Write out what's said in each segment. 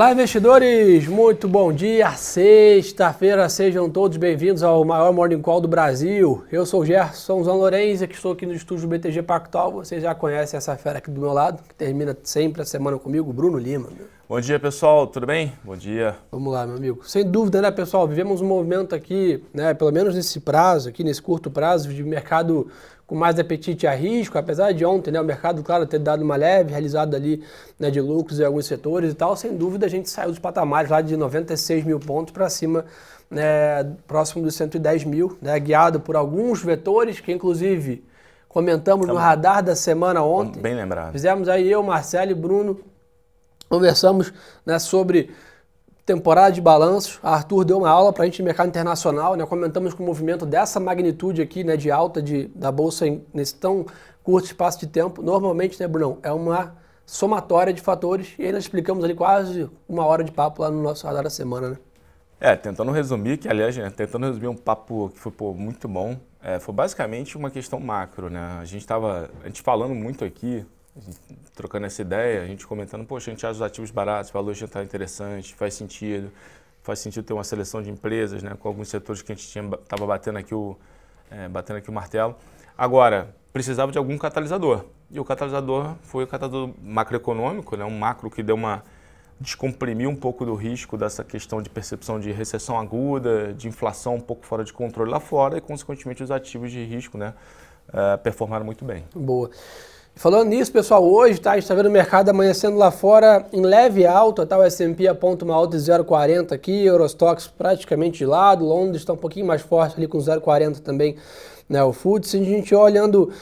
Olá, investidores! Muito bom dia! Sexta-feira, sejam todos bem-vindos ao maior Morning Call do Brasil. Eu sou o Gerson Zan Lorenz, que estou aqui no estúdio do BTG Pactual. Vocês já conhecem essa fera aqui do meu lado, que termina sempre a semana comigo, Bruno Lima. Bom dia, pessoal. Tudo bem? Bom dia. Vamos lá, meu amigo. Sem dúvida, né, pessoal? Vivemos um movimento aqui, né, pelo menos nesse prazo, aqui nesse curto prazo, de mercado com mais apetite a risco, apesar de ontem né, o mercado, claro, ter dado uma leve realizada ali né, de lucros em alguns setores e tal, sem dúvida a gente saiu dos patamares lá de 96 mil pontos para cima, né, próximo dos 110 mil, né, guiado por alguns vetores que inclusive comentamos no radar da semana ontem. Bem lembrado. Fizemos aí eu, Marcelo e Bruno, conversamos né, sobre temporada de balanços. Arthur deu uma aula para a gente de mercado internacional, né? Comentamos que o movimento dessa magnitude aqui, né, de alta de, da bolsa em, nesse tão curto espaço de tempo, normalmente, né, Brunão, é uma somatória de fatores e ainda explicamos ali quase uma hora de papo lá no nosso radar da semana, né? É, tentando resumir, que aliás, né, tentando resumir um papo que foi pô, muito bom, é, foi basicamente uma questão macro, né? A gente estava, a gente falando muito aqui trocando essa ideia, a gente comentando, poxa, a gente acha os ativos baratos, o valor já está interessante, faz sentido, faz sentido ter uma seleção de empresas, né, com alguns setores que a gente estava batendo aqui o é, batendo aqui o martelo. Agora, precisava de algum catalisador. E o catalisador foi o catalisador macroeconômico, né, um macro que deu uma descomprimiu um pouco do risco dessa questão de percepção de recessão aguda, de inflação um pouco fora de controle lá fora e, consequentemente, os ativos de risco né, uh, performaram muito bem. Boa. Falando nisso, pessoal, hoje tá, a gente está vendo o mercado amanhecendo lá fora em leve alta, tá? O S&P aponta uma alta de 0,40 aqui, Eurostox praticamente de lado, Londres está um pouquinho mais forte ali com 0,40 também, né? O FTSE, a gente olhando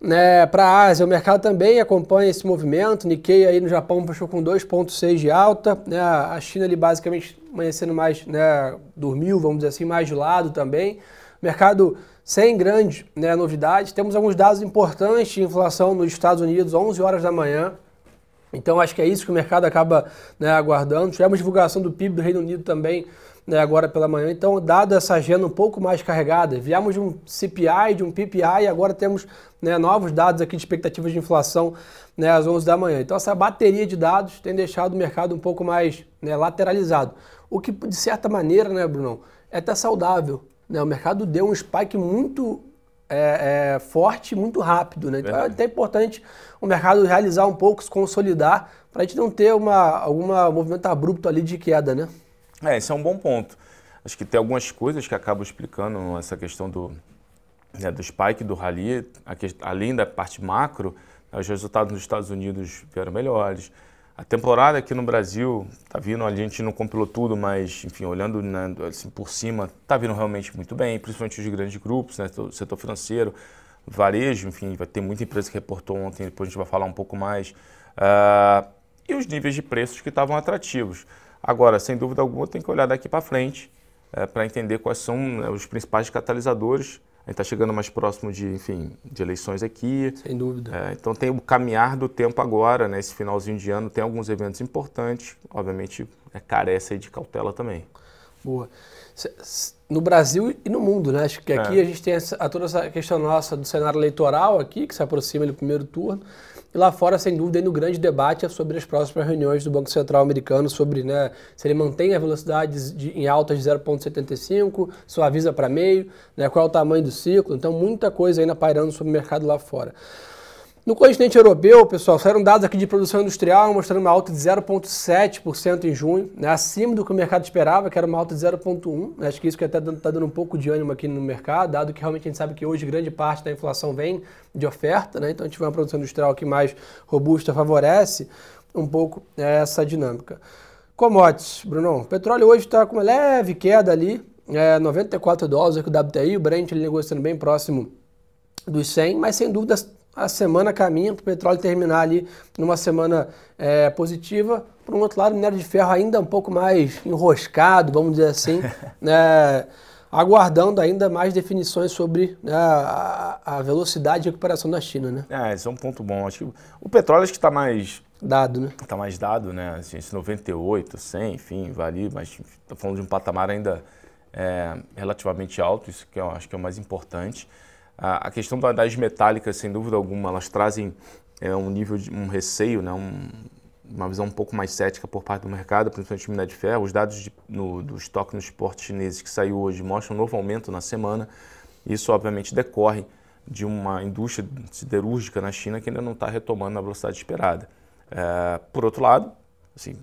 né, para a Ásia, o mercado também acompanha esse movimento, Nikkei aí no Japão fechou com 2,6 de alta, né? A China ali basicamente amanhecendo mais, né, dormiu, vamos dizer assim, mais de lado também. Mercado sem grande né, novidade. Temos alguns dados importantes de inflação nos Estados Unidos, 11 horas da manhã. Então acho que é isso que o mercado acaba né, aguardando. Tivemos divulgação do PIB do Reino Unido também né, agora pela manhã. Então, dado essa agenda um pouco mais carregada, viemos de um CPI, de um PPI, e agora temos né, novos dados aqui de expectativas de inflação né, às 11 da manhã. Então, essa bateria de dados tem deixado o mercado um pouco mais né, lateralizado. O que, de certa maneira, né, Bruno, é até saudável. Né? O mercado deu um spike muito é, é, forte, muito rápido. Né? Então é até importante o mercado realizar um pouco, se consolidar, para a gente não ter uma, alguma movimento abrupto ali de queda. Né? É, esse é um bom ponto. Acho que tem algumas coisas que acabam explicando essa questão do, né, do spike, do rally, além da parte macro, os resultados nos Estados Unidos vieram melhores. A temporada aqui no Brasil está vindo, a gente não compilou tudo, mas, enfim, olhando né, assim, por cima, está vindo realmente muito bem, principalmente os grandes grupos, né, o setor financeiro, varejo, enfim, vai ter muita empresa que reportou ontem, depois a gente vai falar um pouco mais. Uh, e os níveis de preços que estavam atrativos. Agora, sem dúvida alguma, tem que olhar daqui para frente uh, para entender quais são né, os principais catalisadores gente está chegando mais próximo de, enfim, de eleições aqui. Sem dúvida. É, então tem o caminhar do tempo agora, né? Esse finalzinho de ano tem alguns eventos importantes. Obviamente, é, carece de cautela também. Boa. No Brasil e no mundo, né? Acho que aqui é. a gente tem essa, a toda essa questão nossa do cenário eleitoral aqui, que se aproxima do primeiro turno. E lá fora, sem dúvida, no grande debate é sobre as próximas reuniões do Banco Central americano, sobre né, se ele mantém a velocidade de, em alta de 0,75, suaviza para meio, né, qual é o tamanho do ciclo. Então, muita coisa ainda pairando sobre o mercado lá fora. No continente europeu, pessoal, saíram dados aqui de produção industrial mostrando uma alta de 0,7% em junho, né, acima do que o mercado esperava, que era uma alta de 0,1%. Né, acho que isso que até está dando um pouco de ânimo aqui no mercado, dado que realmente a gente sabe que hoje grande parte da inflação vem de oferta, né, então a gente vê uma produção industrial aqui mais robusta, favorece um pouco né, essa dinâmica. Commodities, Bruno, o petróleo hoje está com uma leve queda ali, é, 94 dólares aqui o WTI, o Brent ele negociando bem próximo dos 100, mas sem dúvida a semana caminha para o petróleo terminar ali numa semana é, positiva. Por um outro lado, o minério de ferro ainda um pouco mais enroscado, vamos dizer assim, né, aguardando ainda mais definições sobre né, a, a, velocidade de recuperação da China. Né? É, esse é um ponto bom. Acho que o petróleo acho que está mais dado, né? Está mais dado, né? Assim, 98, 100, enfim, varia, mas está falando de um patamar ainda é, relativamente alto, isso que eu acho que é o mais importante. A, a questão das metálicas, sem dúvida alguma, elas trazem é, um nível de um receio, né, um, uma visão um pouco mais cética por parte do mercado, principalmente minério de ferro. Os dados de, no, do estoque nos portos chineses que saiu hoje mostram um novo aumento na semana. Isso, obviamente, decorre de uma indústria siderúrgica na China que ainda não está retomando na velocidade esperada. É, por outro lado, assim,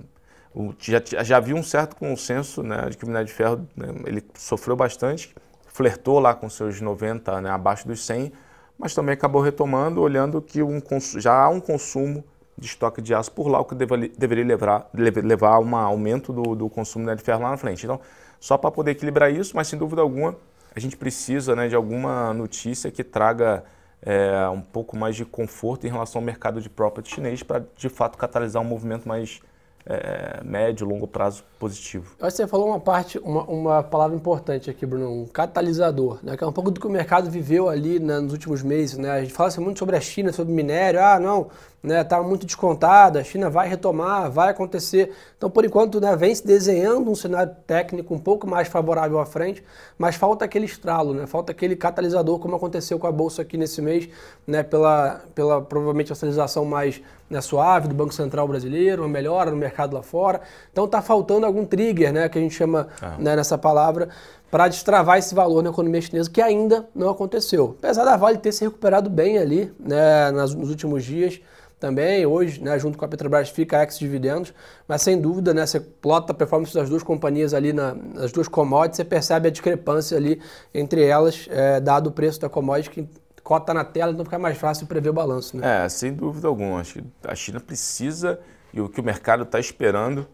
o, já, já havia um certo consenso né, de que o minério de ferro né, ele sofreu bastante, flertou lá com seus 90, né, abaixo dos 100, mas também acabou retomando, olhando que um, já há um consumo de estoque de aço por lá, o que deve, deveria levar, levar a um aumento do, do consumo de ferro lá na frente. Então, só para poder equilibrar isso, mas sem dúvida alguma, a gente precisa né, de alguma notícia que traga é, um pouco mais de conforto em relação ao mercado de property chinês para, de fato, catalisar um movimento mais é, médio, longo prazo positivo. Eu acho que você falou uma parte, uma, uma palavra importante aqui, Bruno, um catalisador, né? que é um pouco do que o mercado viveu ali né, nos últimos meses. Né? A gente fala assim, muito sobre a China, sobre minério, ah, não, né, tá muito descontada, a China vai retomar, vai acontecer. Então, por enquanto, né, vem se desenhando um cenário técnico um pouco mais favorável à frente, mas falta aquele estralo, né, falta aquele catalisador, como aconteceu com a Bolsa aqui nesse mês, né, pela, pela provavelmente a sinalização mais né, suave do Banco Central brasileiro, uma melhora no mercado lá fora. Então, está faltando algum trigger, né, que a gente chama ah. né, nessa palavra, para destravar esse valor na economia chinesa, que ainda não aconteceu. Apesar da Vale ter se recuperado bem ali né, nos últimos dias, também, hoje, né, junto com a Petrobras, fica ex-dividendos, mas sem dúvida, né, você plota a performance das duas companhias ali, na, nas duas commodities, você percebe a discrepância ali entre elas, é, dado o preço da commodity, que cota na tela, então fica mais fácil prever o balanço. Né? É, sem dúvida alguma. Acho que a China precisa, e o que o mercado está esperando,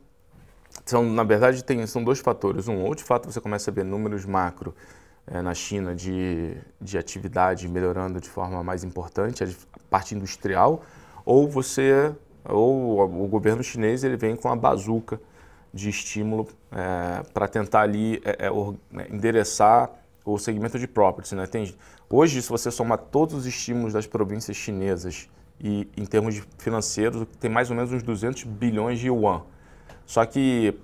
são, na verdade, tem, são dois fatores. Um, ou de fato você começa a ver números macro é, na China de, de atividade melhorando de forma mais importante, a parte industrial, ou você, ou o governo chinês ele vem com a bazuca de estímulo é, para tentar ali é, endereçar o segmento de properties. Né? Tem, hoje, se você somar todos os estímulos das províncias chinesas e em termos financeiros, tem mais ou menos uns 200 bilhões de yuan. Só que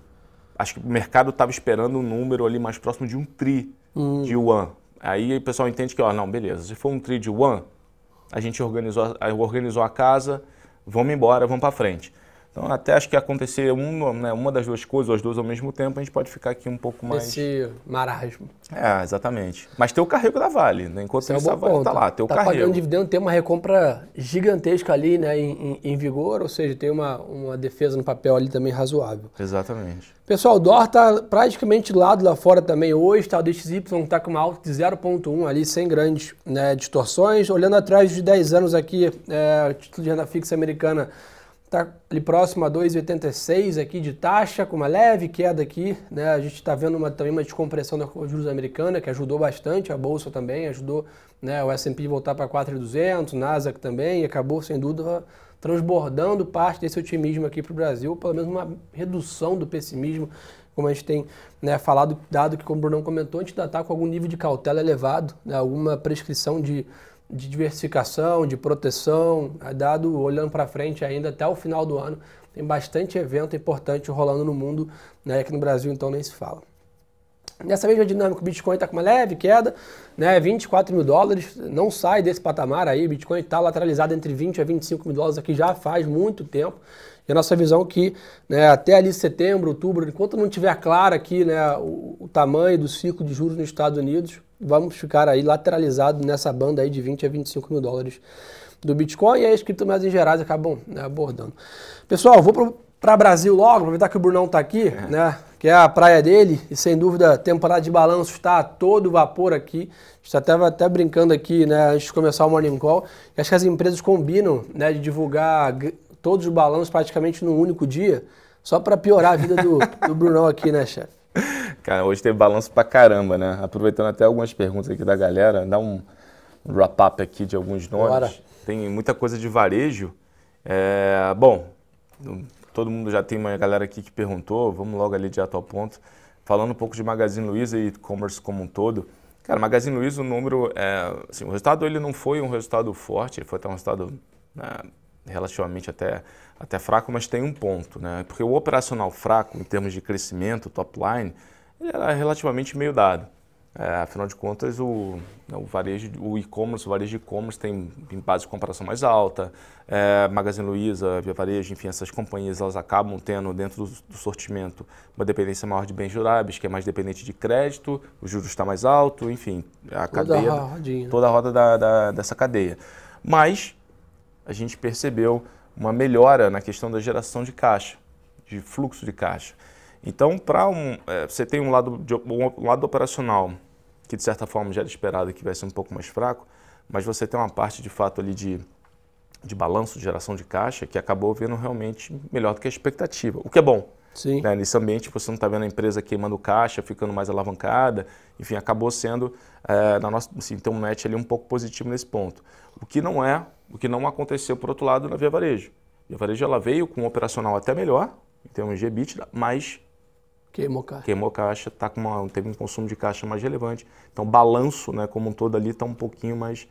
acho que o mercado estava esperando um número ali mais próximo de um tri hum. de yuan. Aí o pessoal entende que, ó, não, beleza, se for um tri de yuan, a gente organizou, organizou a casa, vamos embora, vamos para frente. Então, até acho que acontecer um, né, uma das duas coisas, ou as duas ao mesmo tempo, a gente pode ficar aqui um pouco mais. Esse marasmo. É, exatamente. Mas tem o carrego da Vale, né? Enquanto isso, é Vale está lá, tem o tá carrego. pagando dividendo, tem uma recompra gigantesca ali né, em, em, em, vigor, ou seja, tem uma, uma defesa no papel ali também razoável. Exatamente. Pessoal, o dólar está praticamente lado lá fora também hoje, tá? o DXY está com uma alta de 0,1 ali, sem grandes né, distorções. Olhando atrás de 10 anos aqui, é, título de renda fixa americana Está ali próximo a 2,86 aqui de taxa, com uma leve queda aqui. Né? A gente está vendo uma, também uma descompressão da juros americana, que ajudou bastante, a Bolsa também ajudou né, o S&P voltar para 4,200, Nasdaq também, e acabou, sem dúvida, transbordando parte desse otimismo aqui para o Brasil, pelo menos uma redução do pessimismo, como a gente tem né, falado, dado que, como o Brunão comentou, a gente ainda está com algum nível de cautela elevado, né, alguma prescrição de de diversificação, de proteção, é dado olhando para frente ainda até o final do ano. Tem bastante evento importante rolando no mundo, né? aqui no Brasil então nem se fala. Nessa mesma dinâmica, o Bitcoin está com uma leve queda, né? 24 mil dólares, não sai desse patamar aí, o Bitcoin está lateralizado entre 20 a 25 mil dólares aqui já faz muito tempo. E a nossa visão é que né, até ali setembro, outubro, enquanto não tiver claro aqui né, o, o tamanho do ciclo de juros nos Estados Unidos, vamos ficar aí lateralizados nessa banda aí de 20 a 25 mil dólares do Bitcoin e aí as criptomoedas em gerais acabam né, abordando. Pessoal, vou para Brasil logo, aproveitar que o Brunão está aqui, é. né? Que é a praia dele, e sem dúvida a temporada de balanço está a todo vapor aqui. A gente estava até brincando aqui, né, antes de começar o Morning Call. acho que as empresas combinam né, de divulgar todos os balanços praticamente num único dia, só para piorar a vida do, do Brunão aqui, né, chefe? Cara, hoje teve balanço pra caramba, né? Aproveitando até algumas perguntas aqui da galera, dá um wrap-up aqui de alguns nomes. Bora. Tem muita coisa de varejo. É, bom, todo mundo já tem uma galera aqui que perguntou, vamos logo ali direto ao ponto. Falando um pouco de Magazine Luiza e e-commerce como um todo. Cara, Magazine Luiza, o número, é, assim, o resultado ele não foi um resultado forte, ele foi até um resultado né, relativamente até, até fraco, mas tem um ponto, né? Porque o operacional fraco, em termos de crescimento, top line, ele era relativamente meio dado. É, afinal de contas, o, né, o varejo, o e-commerce, o varejo de e-commerce tem em base de comparação mais alta. É, Magazine Luiza, Via Varejo, enfim, essas companhias elas acabam tendo dentro do, do, sortimento uma dependência maior de bens duráveis, que é mais dependente de crédito, o juros está mais alto, enfim, a toda cadeia, a rodinha. toda a roda da, da, dessa cadeia. Mas a gente percebeu uma melhora na questão da geração de caixa, de fluxo de caixa. Então, para um, é, você tem um lado, de, um lado operacional que de certa forma já era esperado que vai ser um pouco mais fraco, mas você tem uma parte de fato ali de, de balanço, de geração de caixa, que acabou vendo realmente melhor do que a expectativa, o que é bom. Sim. Né? Nesse ambiente você não está vendo a empresa queimando caixa, ficando mais alavancada, enfim, acabou sendo, é, na nossa, assim, tem um match ali um pouco positivo nesse ponto. O que não é, o que não aconteceu por outro lado na Via Varejo. A Via Varejo ela veio com um operacional até melhor, em termos de EBITDA, mas Queimou caixa. Queimou caixa, tá com uma, teve um consumo de caixa mais relevante. Então, o balanço, né, como um todo ali, está um pouquinho mais,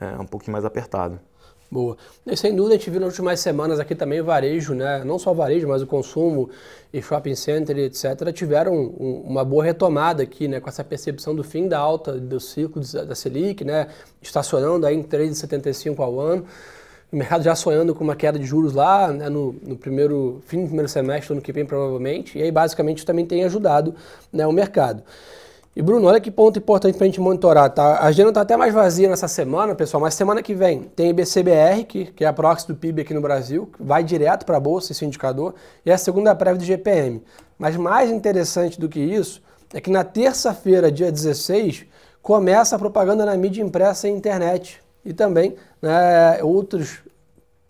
é, um pouquinho mais apertado. Boa. E sem dúvida, a gente viu nas últimas semanas aqui também o varejo, né? não só o varejo, mas o consumo e shopping center, etc., tiveram um, uma boa retomada aqui, né? com essa percepção do fim da alta do ciclo da Selic, né? estacionando aí em 3,75 ao ano o mercado já sonhando com uma queda de juros lá né, no, no, primeiro fim do primeiro semestre do ano que vem, provavelmente, e aí basicamente também tem ajudado né, o mercado. E Bruno, olha que ponto importante para a gente monitorar, tá? A agenda está até mais vazia nessa semana, pessoal, mas semana que vem tem IBCBR, que, que é a proxy do PIB aqui no Brasil, vai direto para a Bolsa, esse indicador, e a segunda prévia do GPM. Mas mais interessante do que isso é que na terça-feira, dia 16, começa a propaganda na mídia impressa e internet e também né, outras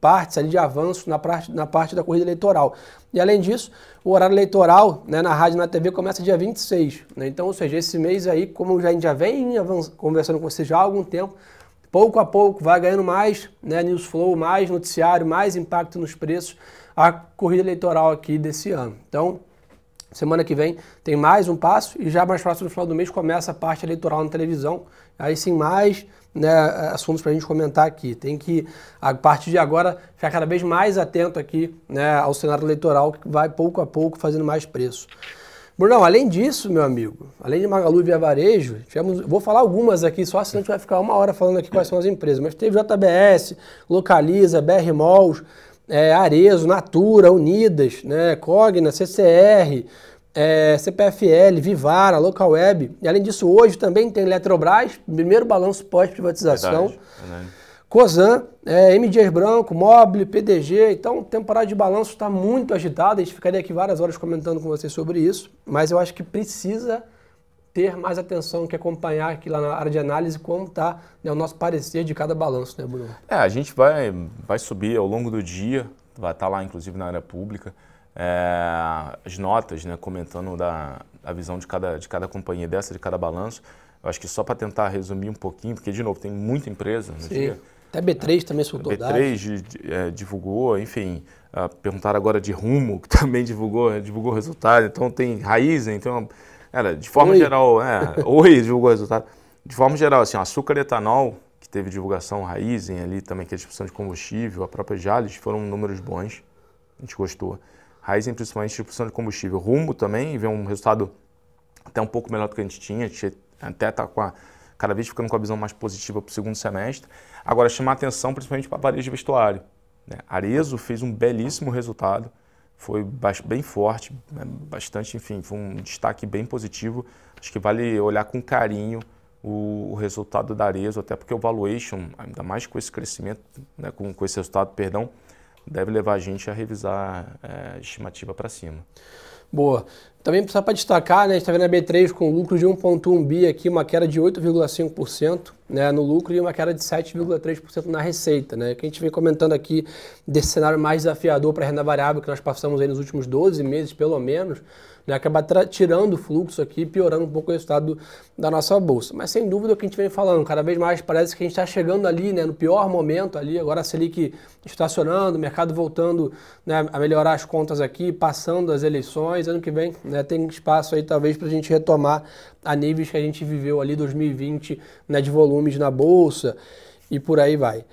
partes ali de avanço na parte, na parte da corrida eleitoral. E além disso, o horário eleitoral né, na rádio e na TV começa dia 26. Né? Então, ou seja, esse mês aí, como a gente já vem conversando com vocês já há algum tempo, pouco a pouco vai ganhando mais né, news flow, mais noticiário, mais impacto nos preços a corrida eleitoral aqui desse ano. Então, semana que vem tem mais um passo e já mais próximo do final do mês começa a parte eleitoral na televisão. Aí sim, mais né, assuntos para a gente comentar aqui. Tem que, a partir de agora, ficar cada vez mais atento aqui né, ao cenário eleitoral, que vai pouco a pouco fazendo mais preço. Brunão, além disso, meu amigo, além de Magalu e Via Varejo, tivemos, vou falar algumas aqui só, senão a gente vai ficar uma hora falando aqui quais são as empresas, mas teve JBS, Localiza, BR Malls, é, Arezo, Natura, Unidas, né, Cogna, CCR, é, CPFL, Vivara, Local Web. E além disso, hoje também tem Eletrobras, primeiro balanço pós-privatização. Cosan, é, M. Dias Branco, Mobile, PDG. Então, temporada de balanço está muito agitada. A gente ficaria aqui várias horas comentando com vocês sobre isso. Mas eu acho que precisa ter mais atenção que acompanhar aqui lá na área de análise como está né, o nosso parecer de cada balanço, né, Bruno? É, a gente vai, vai subir ao longo do dia, vai estar tá lá inclusive na área pública é, as notas, né, comentando da, a visão de cada, de cada companhia dessa, de cada balanço. Eu acho que só para tentar resumir um pouquinho, porque, de novo, tem muita empresa no Sim. dia. Até B3 também soltou B3 é, divulgou, enfim, uh, perguntaram agora de Rumo, que também divulgou, divulgou resultado. Então tem Raizen, então, era, de forma Oi. geral, é, Oi divulgou resultado. De forma geral, assim, açúcar e etanol, que teve divulgação Raizen ali também, que é a distribuição de combustível, a própria Jales, foram números bons, a gente gostou. Raizen principalmente distribuição de combustível. Rumo também veio um resultado até um pouco melhor do que a gente tinha, a gente até está com a, cada vez ficando com a visão mais positiva para o segundo semestre. Agora, chamar atenção principalmente para a parede de vestuário. Né? Arezo fez um belíssimo resultado, foi bem forte, né? bastante, enfim, foi um destaque bem positivo. Acho que vale olhar com carinho o, o resultado da Arezo, até porque o valuation, ainda mais com esse crescimento, né? com, com esse resultado, perdão, deve levar a gente a revisar é, a estimativa para cima. Boa. Também precisa para destacar, né, a gente está vendo a B3 com lucro de 1,1 bi aqui, uma queda de 8,5% né, no lucro e uma queda de 7,3% na receita. Né, que a gente vem comentando aqui desse cenário mais desafiador para a renda variável que nós passamos aí nos últimos 12 meses, pelo menos, né, acabar tirando o fluxo aqui, piorando um pouco o resultado da nossa bolsa. Mas sem dúvida o que a gente vem falando, cada vez mais parece que a gente está chegando ali, né, no pior momento ali, agora a Selic estacionando, o mercado voltando né, a melhorar as contas aqui, passando as eleições, ano que vem né, tem espaço aí talvez para a gente retomar a níveis que a gente viveu ali 2020 né, de volumes na bolsa e por aí vai.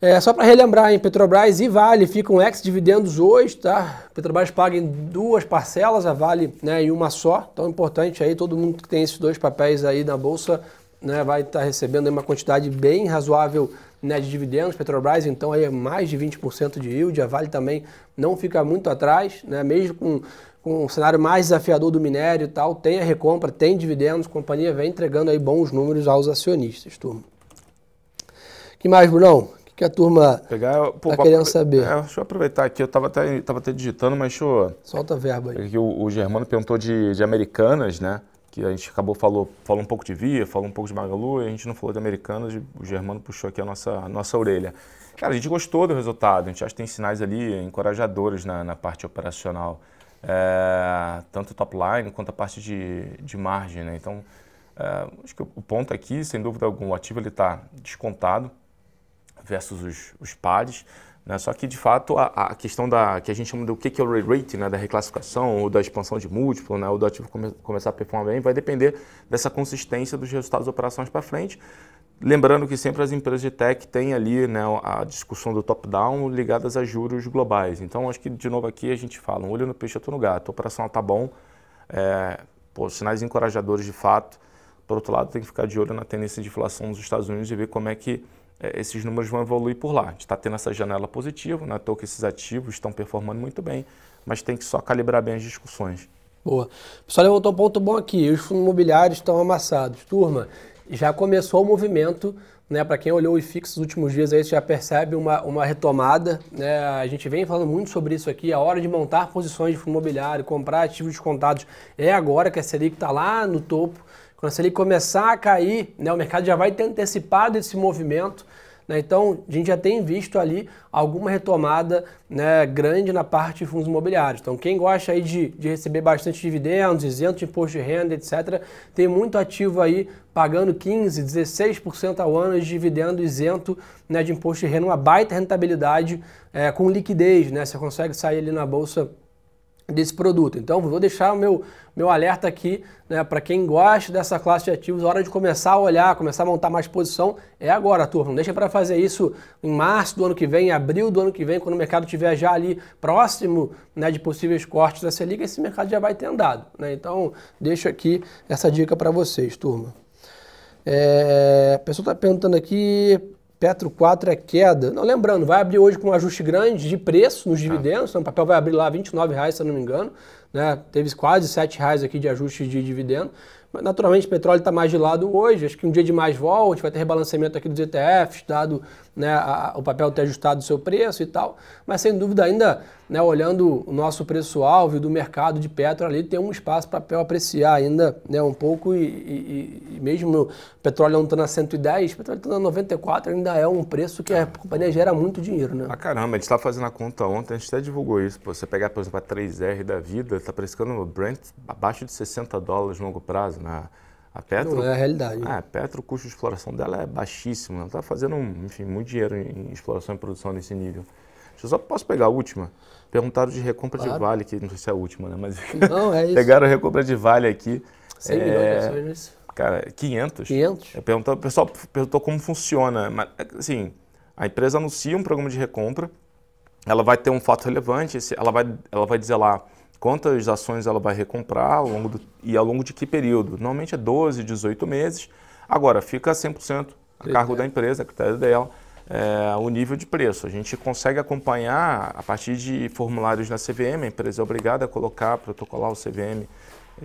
É, só para relembrar, em Petrobras e Vale ficam ex-dividendos hoje, tá? Petrobras paga em duas parcelas, a Vale né, em uma só. Então é importante aí, todo mundo que tem esses dois papéis aí na Bolsa né, vai estar tá recebendo uma quantidade bem razoável né, de dividendos. Petrobras, então, aí é mais de 20% de yield. A Vale também não fica muito atrás, né, mesmo com, com um cenário mais desafiador do minério e tal. Tem a recompra, tem dividendos, a companhia vem entregando aí bons números aos acionistas, turma. que mais, Brunão? que a turma Pegar, pô, tá querendo saber. É, deixa eu aproveitar aqui, eu estava até, tava até digitando, mas deixa eu... Solta a verba aí. Aqui, o, o Germano perguntou de, de Americanas, né? Que a gente acabou, falou, falou um pouco de Via, falou um pouco de Magalu, e a gente não falou de Americanas, o Germano puxou aqui a nossa, a nossa orelha. Cara, a gente gostou do resultado, a gente acha que tem sinais ali encorajadores na, na parte operacional. É, tanto top line quanto a parte de, de margem, né? Então, é, acho que o ponto aqui, sem dúvida alguma, o ativo está descontado, versus os, os pares. Né? Só que, de fato, a, a, questão da que a gente chama do que, é o re-rate, né? da reclassificação ou da expansão de múltiplo, né? ou do ativo come, começar a performar bem, vai depender dessa consistência dos resultados operações para frente. Lembrando que sempre as empresas de tech têm ali né, a discussão do top-down ligadas a juros globais. Então, acho que, de novo, aqui a gente fala, um olho no peixe, outro no gato. A operação está bom, é, pô, sinais encorajadores de fato. Por outro lado, tem que ficar de olho na tendência de inflação nos Estados Unidos e ver como é que é, esses números vão evoluir por lá. A gente está tendo essa janela positiva, não é que esses ativos estão performando muito bem, mas tem que só calibrar bem as discussões. Boa. O pessoal levantou um ponto bom aqui, os fundos imobiliários estão amassados. Turma, já começou o movimento, né, para quem olhou o IFIX nos últimos dias, aí você já percebe uma, uma retomada. Né, a gente vem falando muito sobre isso aqui, a hora de montar posições de fundo imobiliário, comprar ativos descontados, é agora que a Selic está lá no topo. Quando a Selic começar a cair, né, o mercado já vai ter antecipado esse movimento. Né? Então, a gente já tem visto ali alguma retomada né, grande na parte de fundos imobiliários. Então, quem gosta aí de, de receber bastante dividendos, isento de imposto de renda, etc., tem muito ativo aí pagando 15%, 16% ao ano de dividendo isento né, de imposto de renda, uma baita rentabilidade é, com liquidez. Né? Você consegue sair ali na bolsa desse produto. Então, vou deixar o meu, meu alerta aqui né, para quem gosta dessa classe de ativos, hora de começar a olhar, começar a montar mais posição, é agora, turma. Não deixa para fazer isso em março do ano que vem, em abril do ano que vem, quando o mercado estiver já ali próximo né, de possíveis cortes da Selic, esse mercado já vai ter andado. Né? Então, deixo aqui essa dica para vocês, turma. É, a pessoa está perguntando aqui, Petro 4 é queda. Não, lembrando, vai abrir hoje com um ajuste grande de preço nos dividendos. Então, o papel vai abrir lá R$ 29,00, se eu não me engano. Né? Teve quase R$ 7,00 aqui de ajuste de dividendo. Naturalmente, o petróleo está mais de lado hoje, acho que um dia de mais volte, vai ter rebalanceamento aqui dos ETFs, dado né, a, o papel ter ajustado o seu preço e tal, mas sem dúvida ainda, né, olhando o nosso preço-alvo do mercado de petro ali, tem um espaço para papel apreciar ainda né, um pouco e, e, e mesmo o petróleo não estando a 110, o petróleo estando a 94 ainda é um preço que a companhia gera muito dinheiro. Né? Ah caramba, a gente estava fazendo a conta ontem, a gente até divulgou isso, Pô, você pegar por exemplo a 3R da vida, está precificando o Brent abaixo de 60 dólares no longo prazo, né? A Petro, não é a realidade. Ah, a Petro, o custo de exploração dela é baixíssimo. Ela está fazendo, enfim, muito dinheiro em exploração e produção nesse nível. Eu só posso pegar a última. Perguntaram de recompra claro. de Vale, que não sei se é a última, né? Mas não, é isso. pegaram a recompra de Vale aqui. 100 é, milhões de ações. Cara, 500. 500. Perguntou, o pessoal perguntou como funciona. Mas, assim, a empresa anuncia um programa de recompra, ela vai ter um fato relevante, ela vai, ela vai dizer lá quantas ações ela vai recomprar ao longo do, e ao longo de que período. Normalmente é 12, 18 meses. Agora, fica 100% a cargo da empresa, a critério dela, é, o nível de preço. A gente consegue acompanhar a partir de formulários na CVM, a empresa é obrigada a colocar, protocolar o CVM.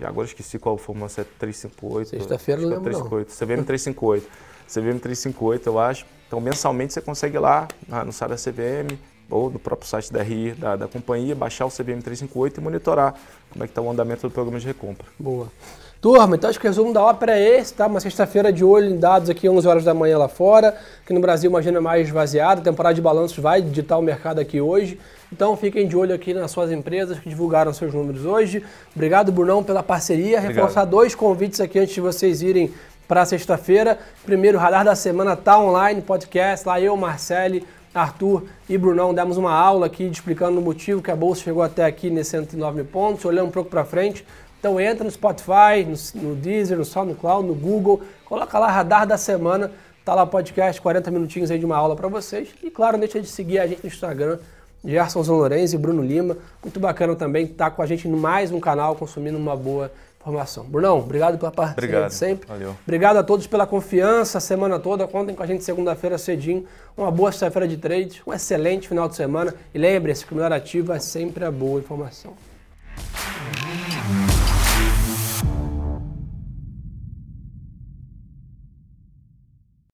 Agora esqueci qual fórmula, se é 358. Sexta-feira não lembro 358. Não. CVM 358. CVM 358, eu acho. Então, mensalmente você consegue ir lá no site da CVM, ou no próprio site da RI da, da companhia, baixar o CVM 358 e monitorar como é que está o andamento do programa de recompra. Boa. Turma, então acho que o resumo da ópera é esse, tá? Uma sexta-feira de olho em dados aqui, 11 horas da manhã lá fora. Aqui no Brasil, uma agenda mais esvaziada. A temporada de balanços vai digitar o mercado aqui hoje. Então fiquem de olho aqui nas suas empresas que divulgaram seus números hoje. Obrigado, Brunão, pela parceria. Obrigado. Reforçar dois convites aqui antes de vocês irem para sexta-feira. Primeiro, o Radar da Semana tá online, podcast. Lá eu, Marcele, Arthur e Brunão demos uma aula aqui explicando o motivo que a bolsa chegou até aqui nesses 109 mil pontos, olhando um pouco para frente. Então entra no Spotify, no, no Deezer, no SoundCloud, no Google, coloca lá Radar da Semana Tá lá podcast, 40 minutinhos aí de uma aula para vocês. E claro, deixa de seguir a gente no Instagram, Gerson Lourenço e Bruno Lima. Muito bacana também estar tá com a gente no mais um canal, consumindo uma boa informação. Brunão, obrigado pela participação sempre. Valeu. Obrigado a todos pela confiança a semana toda. Contem com a gente segunda-feira cedinho. Uma boa sexta-feira de trade, um excelente final de semana. E lembre-se que o melhor ativo é sempre a boa informação.